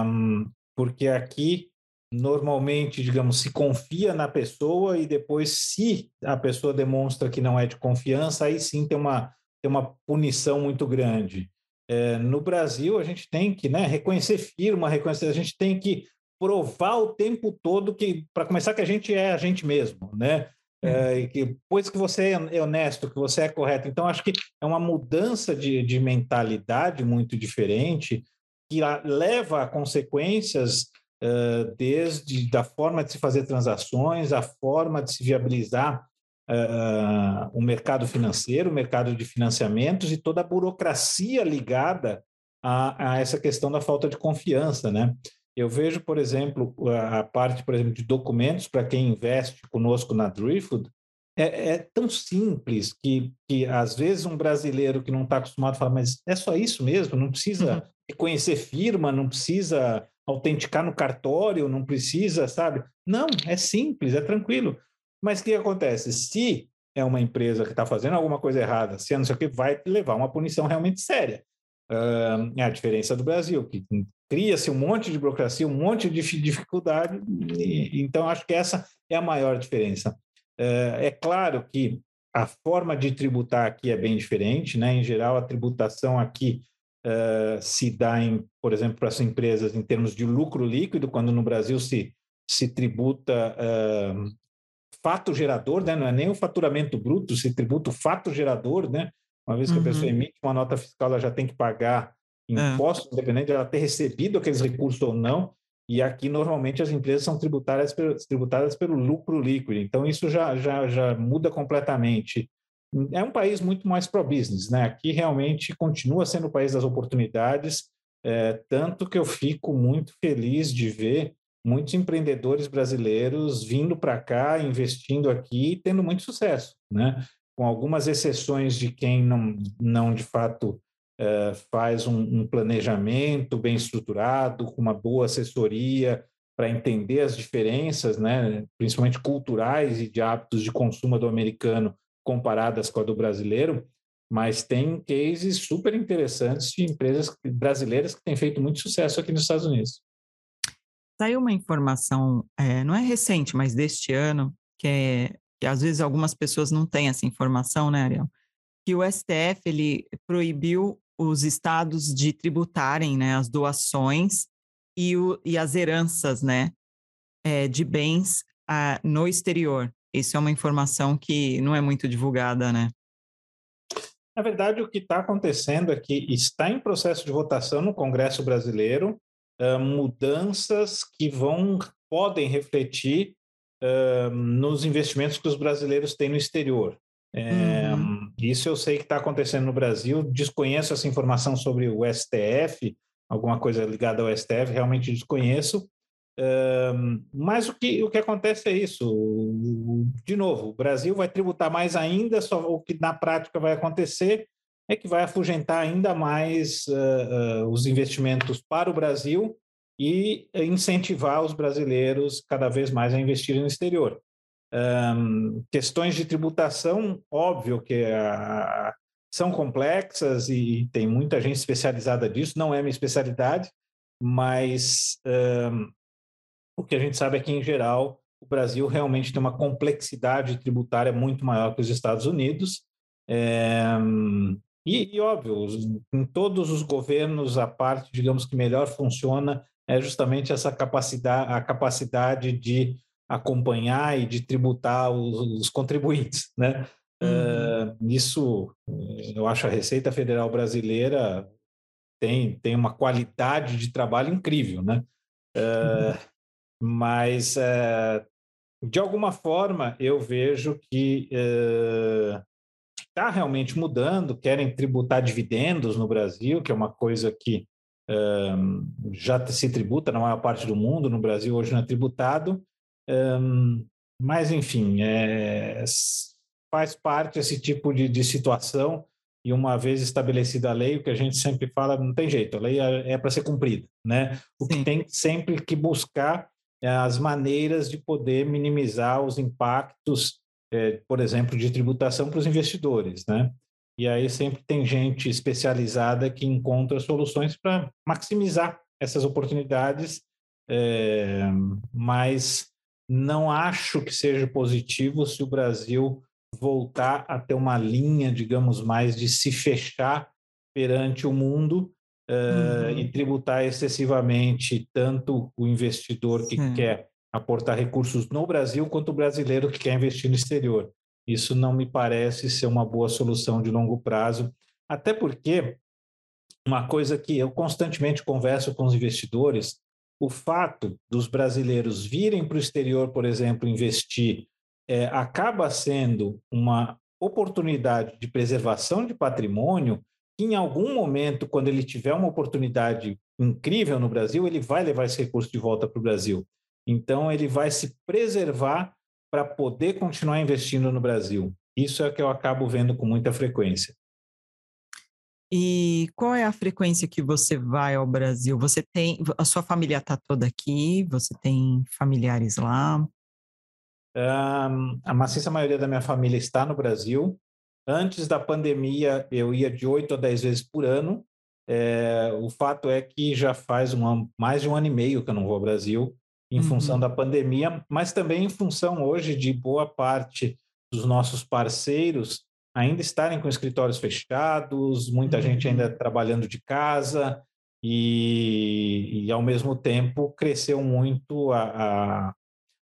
porque aqui normalmente, digamos, se confia na pessoa e depois, se a pessoa demonstra que não é de confiança, aí sim tem uma, tem uma punição muito grande. É, no Brasil, a gente tem que né, reconhecer firma, reconhecer, a gente tem que provar o tempo todo que, para começar, que a gente é a gente mesmo, né? é, que, depois que você é honesto, que você é correto. Então, acho que é uma mudança de, de mentalidade muito diferente que leva a consequências desde da forma de se fazer transações, a forma de se viabilizar uh, o mercado financeiro, o mercado de financiamentos e toda a burocracia ligada a, a essa questão da falta de confiança, né? Eu vejo, por exemplo, a parte, por exemplo, de documentos para quem investe conosco na Driftwood, é, é, tão simples que, que, às vezes, um brasileiro que não está acostumado fala, mas é só isso mesmo? Não precisa uhum. reconhecer firma, não precisa autenticar no cartório, não precisa, sabe? Não, é simples, é tranquilo. Mas o que acontece? Se é uma empresa que está fazendo alguma coisa errada, se é não sei o que, vai levar uma punição realmente séria. Uh, é a diferença do Brasil, que cria-se um monte de burocracia, um monte de dificuldade, e, então acho que essa é a maior diferença. Uh, é claro que a forma de tributar aqui é bem diferente, né? Em geral, a tributação aqui uh, se dá, em, por exemplo, para as empresas em termos de lucro líquido, quando no Brasil se, se tributa uh, fato gerador, né? Não é nem o faturamento bruto, se tributa o fato gerador, né? Uma vez que uhum. a pessoa uhum. emite uma nota fiscal, ela já tem que pagar é. impostos, é. independente de ela ter recebido aqueles recursos ou não. E aqui, normalmente, as empresas são tributadas, tributadas pelo lucro líquido. Então, isso já, já, já muda completamente. É um país muito mais pro-business, né? Aqui, realmente, continua sendo o país das oportunidades, é, tanto que eu fico muito feliz de ver muitos empreendedores brasileiros vindo para cá, investindo aqui e tendo muito sucesso, né? com algumas exceções de quem não, não de fato é, faz um, um, planejamento bem estruturado, com uma boa assessoria para entender as diferenças, né, principalmente culturais e de hábitos de consumo do americano comparadas com a do brasileiro, mas tem cases super interessantes de empresas brasileiras que têm feito muito sucesso aqui nos Estados Unidos. Saiu uma informação, é, não é recente, mas deste ano, que é que às vezes algumas pessoas não têm essa informação, né, Ariel? Que o STF ele proibiu os estados de tributarem né, as doações e, o, e as heranças né, é, de bens ah, no exterior. Isso é uma informação que não é muito divulgada, né? Na verdade, o que está acontecendo é que está em processo de votação no Congresso brasileiro uh, mudanças que vão podem refletir uh, nos investimentos que os brasileiros têm no exterior. É, uhum. Isso eu sei que está acontecendo no Brasil, desconheço essa informação sobre o STF, alguma coisa ligada ao STF, realmente desconheço. Uh, mas o que, o que acontece é isso. De novo, o Brasil vai tributar mais ainda, só o que na prática vai acontecer é que vai afugentar ainda mais uh, uh, os investimentos para o Brasil e incentivar os brasileiros cada vez mais a investirem no exterior. Um, questões de tributação, óbvio que a, são complexas e tem muita gente especializada disso, não é minha especialidade, mas um, o que a gente sabe é que, em geral, o Brasil realmente tem uma complexidade tributária muito maior que os Estados Unidos. É, e, e, óbvio, em todos os governos, a parte, digamos, que melhor funciona é justamente essa capacidade, a capacidade de acompanhar e de tributar os, os contribuintes, né? Uhum. Uh, isso, eu acho a Receita Federal Brasileira tem, tem uma qualidade de trabalho incrível, né? Uh, uhum. Mas, uh, de alguma forma, eu vejo que está realmente mudando, querem tributar dividendos no Brasil, que é uma coisa que já se tributa na maior parte do mundo, no Brasil hoje não é tributado, um, mas enfim, é, faz parte esse tipo de, de, situação e uma vez estabelecida a lei, o que a gente sempre fala, não tem jeito, a lei é, é para ser cumprida, né? O Sim. que tem sempre que buscar é as maneiras de poder minimizar os impactos, é, por exemplo, de tributação para os investidores, né? E aí sempre tem gente especializada que encontra soluções para maximizar essas oportunidades, é, mas não acho que seja positivo se o Brasil voltar a ter uma linha, digamos, mais de se fechar perante o mundo uh, uhum. e tributar excessivamente tanto o investidor que Sim. quer aportar recursos no Brasil quanto o brasileiro que quer investir no exterior. Isso não me parece ser uma boa solução de longo prazo, até porque uma coisa que eu constantemente converso com os investidores, o fato dos brasileiros virem para o exterior, por exemplo, investir, é, acaba sendo uma oportunidade de preservação de patrimônio que em algum momento, quando ele tiver uma oportunidade incrível no Brasil, ele vai levar esse recurso de volta para o Brasil. Então, ele vai se preservar para poder continuar investindo no Brasil. Isso é o que eu acabo vendo com muita frequência. E qual é a frequência que você vai ao Brasil? Você tem, a sua família está toda aqui? Você tem familiares lá? Um, a maciça maioria da minha família está no Brasil. Antes da pandemia, eu ia de 8 a 10 vezes por ano. É, o fato é que já faz um, mais de um ano e meio que eu não vou ao Brasil, em uhum. função da pandemia, mas também em função hoje de boa parte dos nossos parceiros ainda estarem com escritórios fechados, muita uhum. gente ainda trabalhando de casa, e, e, ao mesmo tempo cresceu muito a, a,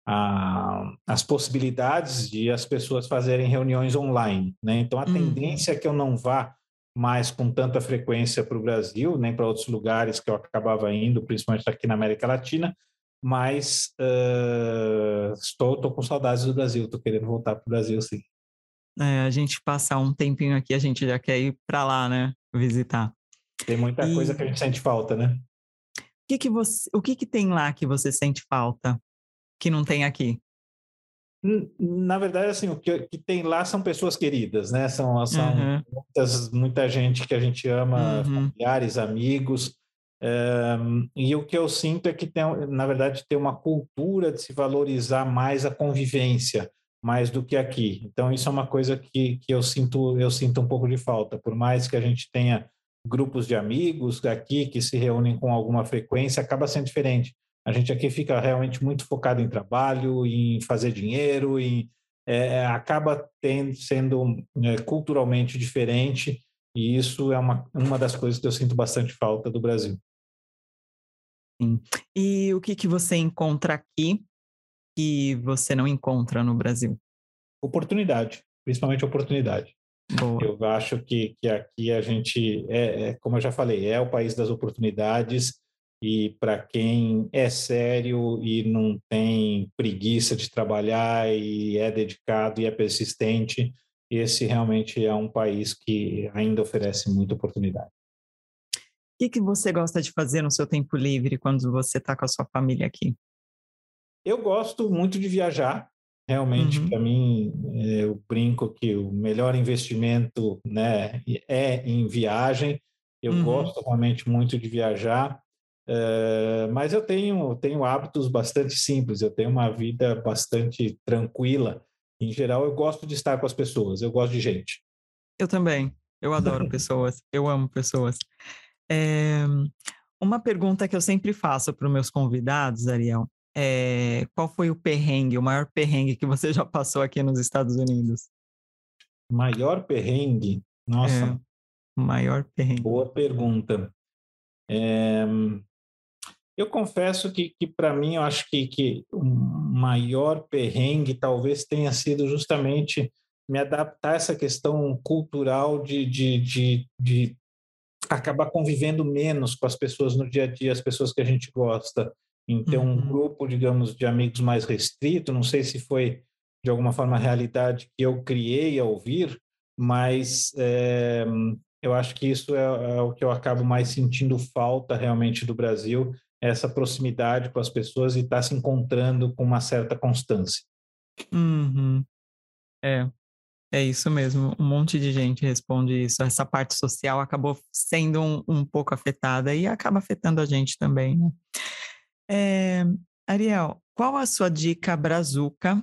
a, as possibilidades de as pessoas fazerem reuniões online. Né? Então, a uhum. tendência é que eu não vá mais com tanta frequência para o Brasil, nem para outros lugares que eu acabava indo, principalmente aqui na América Latina, mas uh, estou, estou com saudades do Brasil, estou querendo voltar para o Brasil, sim. É, a gente passar um tempinho aqui, a gente já quer ir para lá, né? Visitar. Tem muita e... coisa que a gente sente falta, né? O que, que, você, o que, que tem lá que você sente falta que não tem aqui? Na verdade, assim, o que, que tem lá são pessoas queridas, né? São, são uhum. muitas, muita gente que a gente ama, uhum. familiares, amigos. Um, e o que eu sinto é que, tem, na verdade, tem uma cultura de se valorizar mais a convivência, mais do que aqui. Então, isso é uma coisa que, que eu, sinto, eu sinto um pouco de falta. Por mais que a gente tenha grupos de amigos aqui que se reúnem com alguma frequência, acaba sendo diferente. A gente aqui fica realmente muito focado em trabalho, em fazer dinheiro, e é, é, acaba tendo, sendo é, culturalmente diferente, e isso é uma, uma das coisas que eu sinto bastante falta do Brasil. Sim. E o que, que você encontra aqui que você não encontra no Brasil? Oportunidade, principalmente oportunidade. Boa. Eu acho que, que aqui a gente, é, é, como eu já falei, é o país das oportunidades e para quem é sério e não tem preguiça de trabalhar e é dedicado e é persistente, esse realmente é um país que ainda oferece muita oportunidade. O que, que você gosta de fazer no seu tempo livre quando você está com a sua família aqui? Eu gosto muito de viajar. Realmente, uhum. para mim, eu brinco que o melhor investimento né, é em viagem. Eu uhum. gosto realmente muito de viajar. Eh, mas eu tenho, tenho hábitos bastante simples, eu tenho uma vida bastante tranquila. Em geral, eu gosto de estar com as pessoas, eu gosto de gente. Eu também, eu adoro pessoas, eu amo pessoas. É, uma pergunta que eu sempre faço para os meus convidados, Ariel, é qual foi o perrengue, o maior perrengue que você já passou aqui nos Estados Unidos? Maior perrengue? Nossa. É, maior perrengue. Boa pergunta. É, eu confesso que, que para mim, eu acho que, que o maior perrengue talvez tenha sido justamente me adaptar a essa questão cultural de, de, de, de acabar convivendo menos com as pessoas no dia a dia, as pessoas que a gente gosta, em ter um uhum. grupo, digamos, de amigos mais restrito. Não sei se foi de alguma forma a realidade que eu criei ao ouvir, mas é, eu acho que isso é, é, o que eu acabo mais sentindo falta realmente do Brasil, essa proximidade com as pessoas e estar tá se encontrando com uma certa constância. Uhum. É, é isso mesmo. Um monte de gente responde isso. Essa parte social acabou sendo um, um pouco afetada e acaba afetando a gente também, né? É, Ariel, qual a sua dica brazuca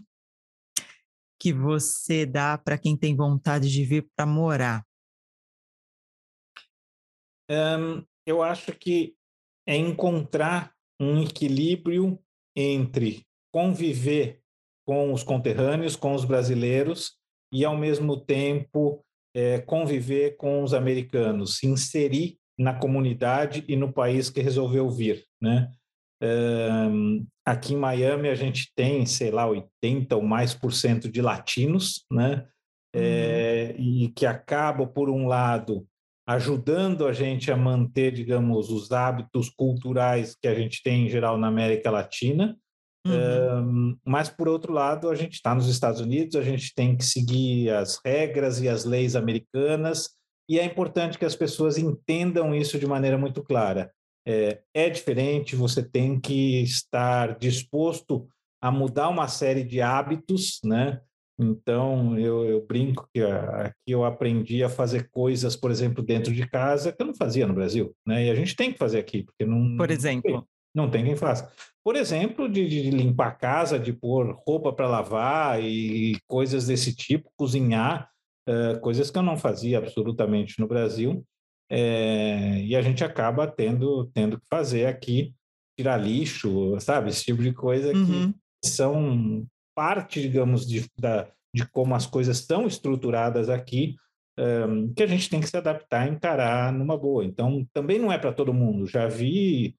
que você dá para quem tem vontade de vir para morar? Um, eu acho que é encontrar um equilíbrio entre conviver com os conterrâneos, com os brasileiros, e, ao mesmo tempo, é, conviver com os americanos, se inserir na comunidade e no país que resolveu vir. Né? Um, aqui em Miami a gente tem, sei lá, 80 ou mais por cento de latinos, né? Uhum. É, e que acaba, por um lado, ajudando a gente a manter, digamos, os hábitos culturais que a gente tem em geral na América Latina. Uhum. Um, mas, por outro lado, a gente está nos Estados Unidos, a gente tem que seguir as regras e as leis americanas, e é importante que as pessoas entendam isso de maneira muito clara. É, é diferente, você tem que estar disposto a mudar uma série de hábitos, né? Então, eu, eu, brinco que aqui eu aprendi a fazer coisas, por exemplo, dentro de casa que eu não fazia no Brasil, né? E a gente tem que fazer aqui, porque não. Por exemplo. Não tem quem faça. Por exemplo, de, de limpar a casa, de pôr roupa para lavar e coisas desse tipo, cozinhar, uh, coisas que eu não fazia absolutamente no Brasil. É, e a gente acaba tendo, tendo que fazer aqui, tirar lixo, sabe? Esse tipo de coisa uhum. que são parte, digamos, de, da, de como as coisas estão estruturadas aqui, um, que a gente tem que se adaptar e encarar numa boa. Então, também não é para todo mundo. Já vi,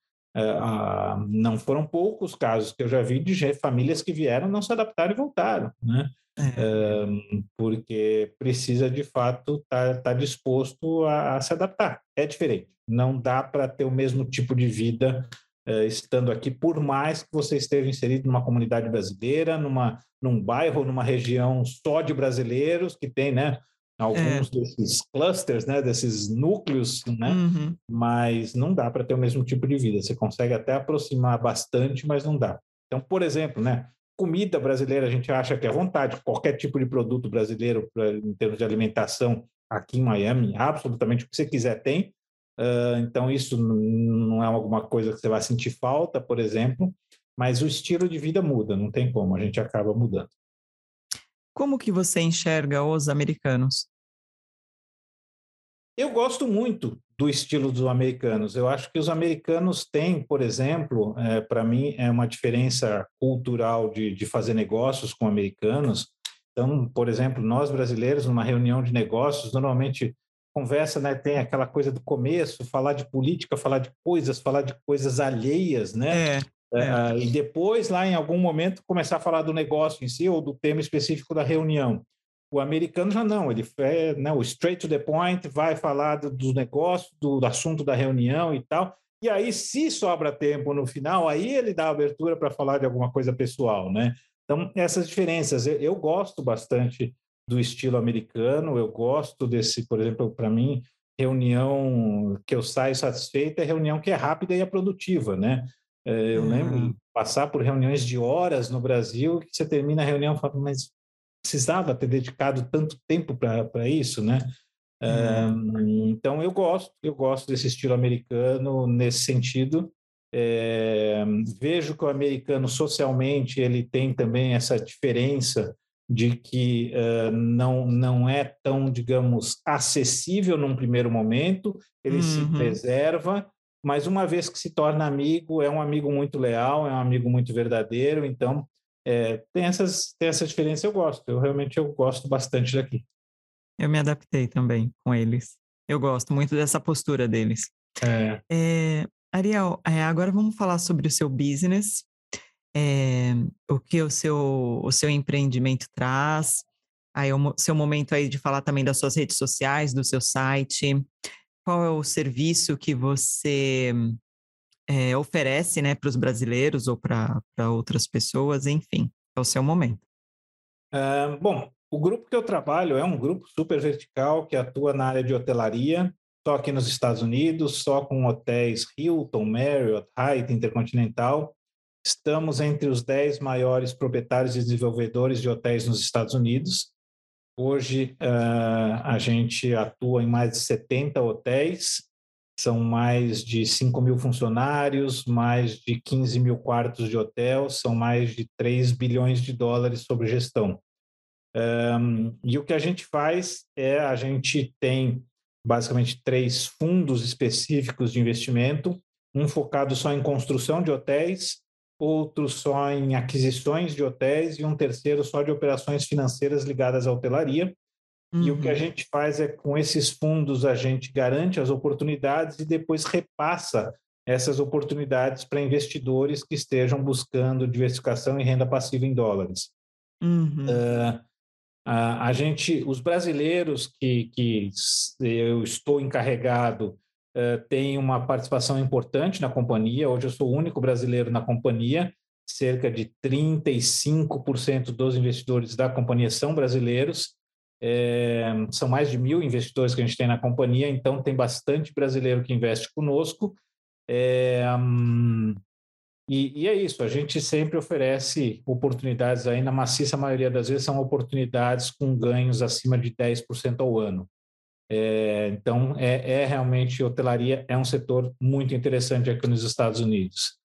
não foram poucos casos que eu já vi de famílias que vieram, não se adaptaram e voltaram, né? É. Um, porque precisa de fato estar tá, tá disposto a, a, se adaptar. É diferente. Não dá para ter o mesmo tipo de vida uh, estando aqui, por mais que você esteja inserido numa comunidade brasileira, numa, num bairro, numa região só de brasileiros, que tem, né? Alguns é. desses clusters, né, desses núcleos, né, uhum. mas não dá para ter o mesmo tipo de vida. Você consegue até aproximar bastante, mas não dá. Então, por exemplo, né, comida brasileira a gente acha que é vontade, qualquer tipo de produto brasileiro pra, em termos de alimentação aqui em Miami, absolutamente o que você quiser tem. Uh, então, isso não é alguma coisa que você vai sentir falta, por exemplo, mas o estilo de vida muda, não tem como, a gente acaba mudando. Como que você enxerga os americanos? Eu gosto muito do estilo dos americanos. Eu acho que os americanos têm, por exemplo, é, para mim, é uma diferença cultural de, de fazer negócios com americanos. Então, por exemplo, nós brasileiros, numa reunião de negócios, normalmente conversa, né, tem aquela coisa do começo, falar de política, falar de coisas, falar de coisas alheias, né? É, é. Uh, e depois, lá em algum momento, começar a falar do negócio em si ou do tema específico da reunião. O americano já não, ele é né, o straight to the point, vai falar do, do negócio, do, do assunto da reunião e tal. E aí, se sobra tempo no final, aí ele dá abertura para falar de alguma coisa pessoal, né? Então, essas diferenças, eu, eu gosto bastante do estilo americano. Eu gosto desse, por exemplo, para mim, reunião que eu saio satisfeita é reunião que é rápida e é produtiva, né? É, eu uhum. lembro passar por reuniões de horas no Brasil que você termina a reunião falando, mas precisava ter dedicado tanto tempo para isso, né? Uhum. então eu gosto, eu gosto desse estilo americano nesse sentido. É, vejo que o americano socialmente ele tem também essa diferença de que uh, não, não é tão, digamos, acessível num primeiro momento, ele uhum. se preserva, mas uma vez que se torna amigo, é um amigo muito leal, é um amigo muito verdadeiro, então é, tem, essas, tem essa diferença, eu gosto, eu realmente eu gosto bastante daqui. Eu me adaptei também com eles, eu gosto muito dessa postura deles. É. É, Ariel, é, agora vamos falar sobre o seu business, é, o que o seu, o seu empreendimento traz, aí o seu momento aí de falar também das suas redes sociais, do seu site, qual é o serviço que você é, oferece né, para os brasileiros ou para outras pessoas, enfim, é o seu momento. Bom, o grupo que eu trabalho é um grupo super vertical que atua na área de hotelaria, só aqui nos Estados Unidos, só com hotéis Hilton, Marriott, Hyatt, Intercontinental, Estamos entre os 10 maiores proprietários e desenvolvedores de hotéis nos Estados Unidos. Hoje, uh, a gente atua em mais de 70 hotéis, são mais de 5 mil funcionários, mais de 15 mil quartos de hotel, são mais de 3 bilhões de dólares sobre gestão. E o que a gente faz é, a gente tem basicamente três fundos específicos de investimento, um focado só em construção de hotéis, outro só em aquisições de hotéis e um terceiro só de operações financeiras ligadas à hotelaria. Uhum. E o que a uhum. gente faz é, com esses fundos, a gente garante as oportunidades e depois repassa essas oportunidades para investidores que estejam buscando diversificação e renda passiva em dólares. Uhum. Uh, a, a, gente, os brasileiros que, que eu estou encarregado uh, têm uma participação importante na companhia. Hoje eu sou o único brasileiro na companhia. Cerca de 35% dos investidores da companhia são brasileiros. É, são mais de mil investidores que a gente tem na companhia, então tem bastante brasileiro que investe conosco. É, hum, e, e, é isso, a gente sempre oferece oportunidades aí, na maciça maioria das vezes são oportunidades com ganhos acima de 10% ao ano. É, então, é, é, realmente, hotelaria é um setor muito interessante aqui nos Estados Unidos.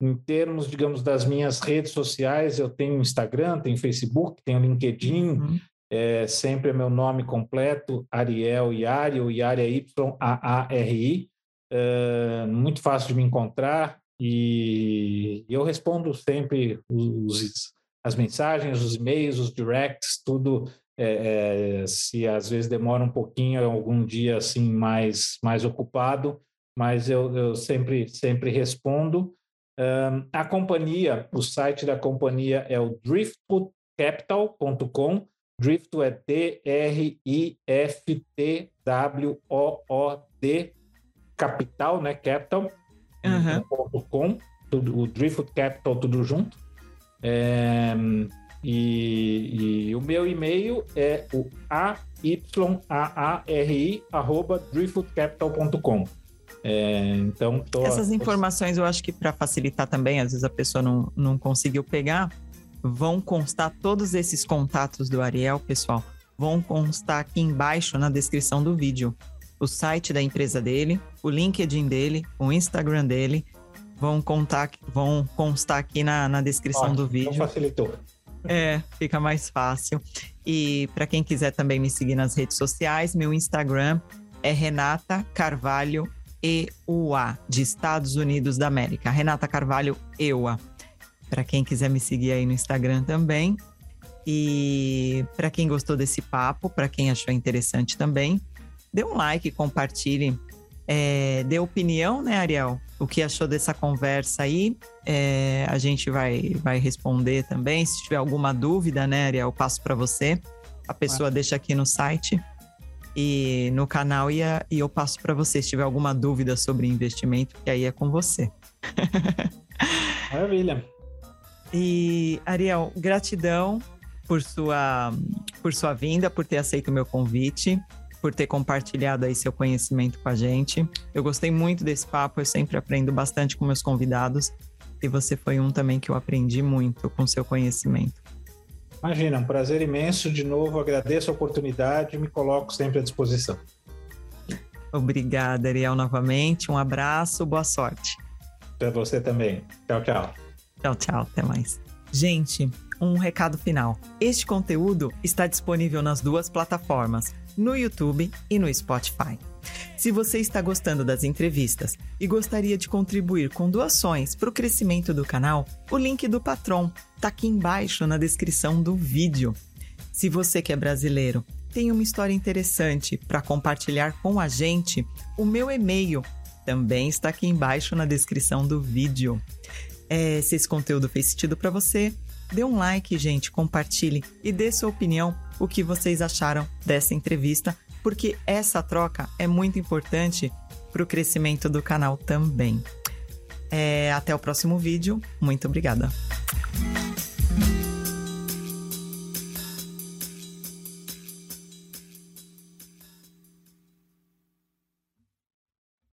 Em termos, digamos, das minhas redes sociais, eu tenho Instagram, tenho Facebook, tenho LinkedIn, uhum. é, sempre é meu nome completo, Ariel Iari, o Iari é Y-A-A-R-I, é, muito fácil de me encontrar e eu respondo sempre os, as mensagens, os e-mails, os directs, tudo. É, é, se às vezes demora um pouquinho, algum dia assim mais mais ocupado, mas eu, eu sempre sempre respondo. Um, a companhia, o site da companhia é o driftwoodcapital.com. Drift é D-R-I-F-T-W-O-O-D capital, né? Capital, uhum. .com, tudo, o Driftwood Capital, tudo junto. É, e, e, o meu e-mail é o driftwoodcapital.com. É, então, tô, Essas informações eu acho que para facilitar também, às vezes a pessoa não, não conseguiu pegar, vão constar todos esses contatos do Ariel, pessoal, vão constar aqui embaixo na descrição do vídeo o site da empresa dele, o LinkedIn dele, o Instagram dele, vão, contar, vão constar aqui na, na descrição do vídeo. Então facilitou. É, fica mais fácil. E para quem quiser também me seguir nas redes sociais, meu Instagram é Renata Carvalho EUA, de Estados Unidos da América. Renata Carvalho EUA. Para quem quiser me seguir aí no Instagram também. E para quem gostou desse papo, para quem achou interessante também, dê um like, compartilhe, é, dê opinião, né, Ariel? O que achou dessa conversa aí? É, a gente vai, vai responder também. Se tiver alguma dúvida, né, Ariel, eu passo para você. A pessoa ah. deixa aqui no site e no canal e, a, e eu passo para você. Se tiver alguma dúvida sobre investimento, que aí é com você. Maravilha. E, Ariel, gratidão por sua, por sua vinda, por ter aceito o meu convite por ter compartilhado aí seu conhecimento com a gente. Eu gostei muito desse papo, eu sempre aprendo bastante com meus convidados e você foi um também que eu aprendi muito com seu conhecimento. Imagina, um prazer imenso. De novo, agradeço a oportunidade e me coloco sempre à disposição. Obrigada, Ariel, novamente. Um abraço, boa sorte. Para você também. Tchau, tchau. Tchau, tchau. Até mais. Gente, um recado final. Este conteúdo está disponível nas duas plataformas no YouTube e no Spotify. Se você está gostando das entrevistas e gostaria de contribuir com doações para o crescimento do canal, o link do Patron está aqui embaixo na descrição do vídeo. Se você que é brasileiro tem uma história interessante para compartilhar com a gente, o meu e-mail também está aqui embaixo na descrição do vídeo. É, se esse conteúdo fez sentido para você, dê um like, gente, compartilhe e dê sua opinião o que vocês acharam dessa entrevista, porque essa troca é muito importante para o crescimento do canal também. É, até o próximo vídeo. Muito obrigada.